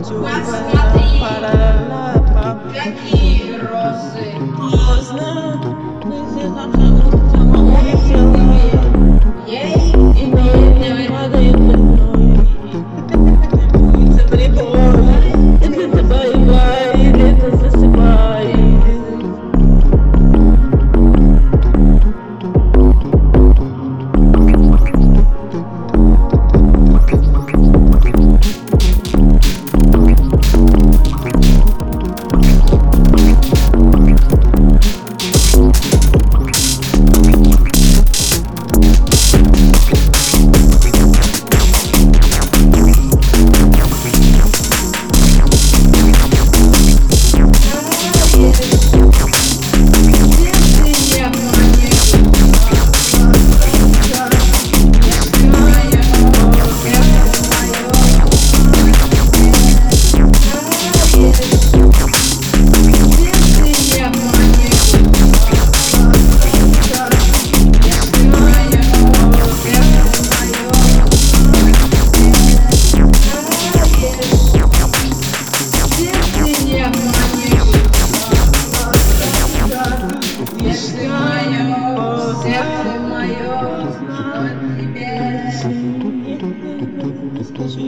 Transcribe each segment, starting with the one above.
One, two, one.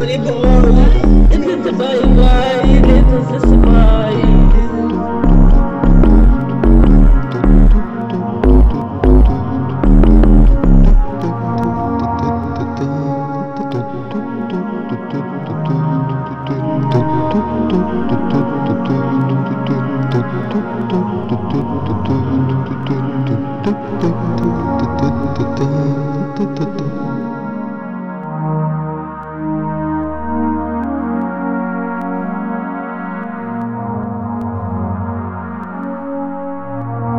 Believe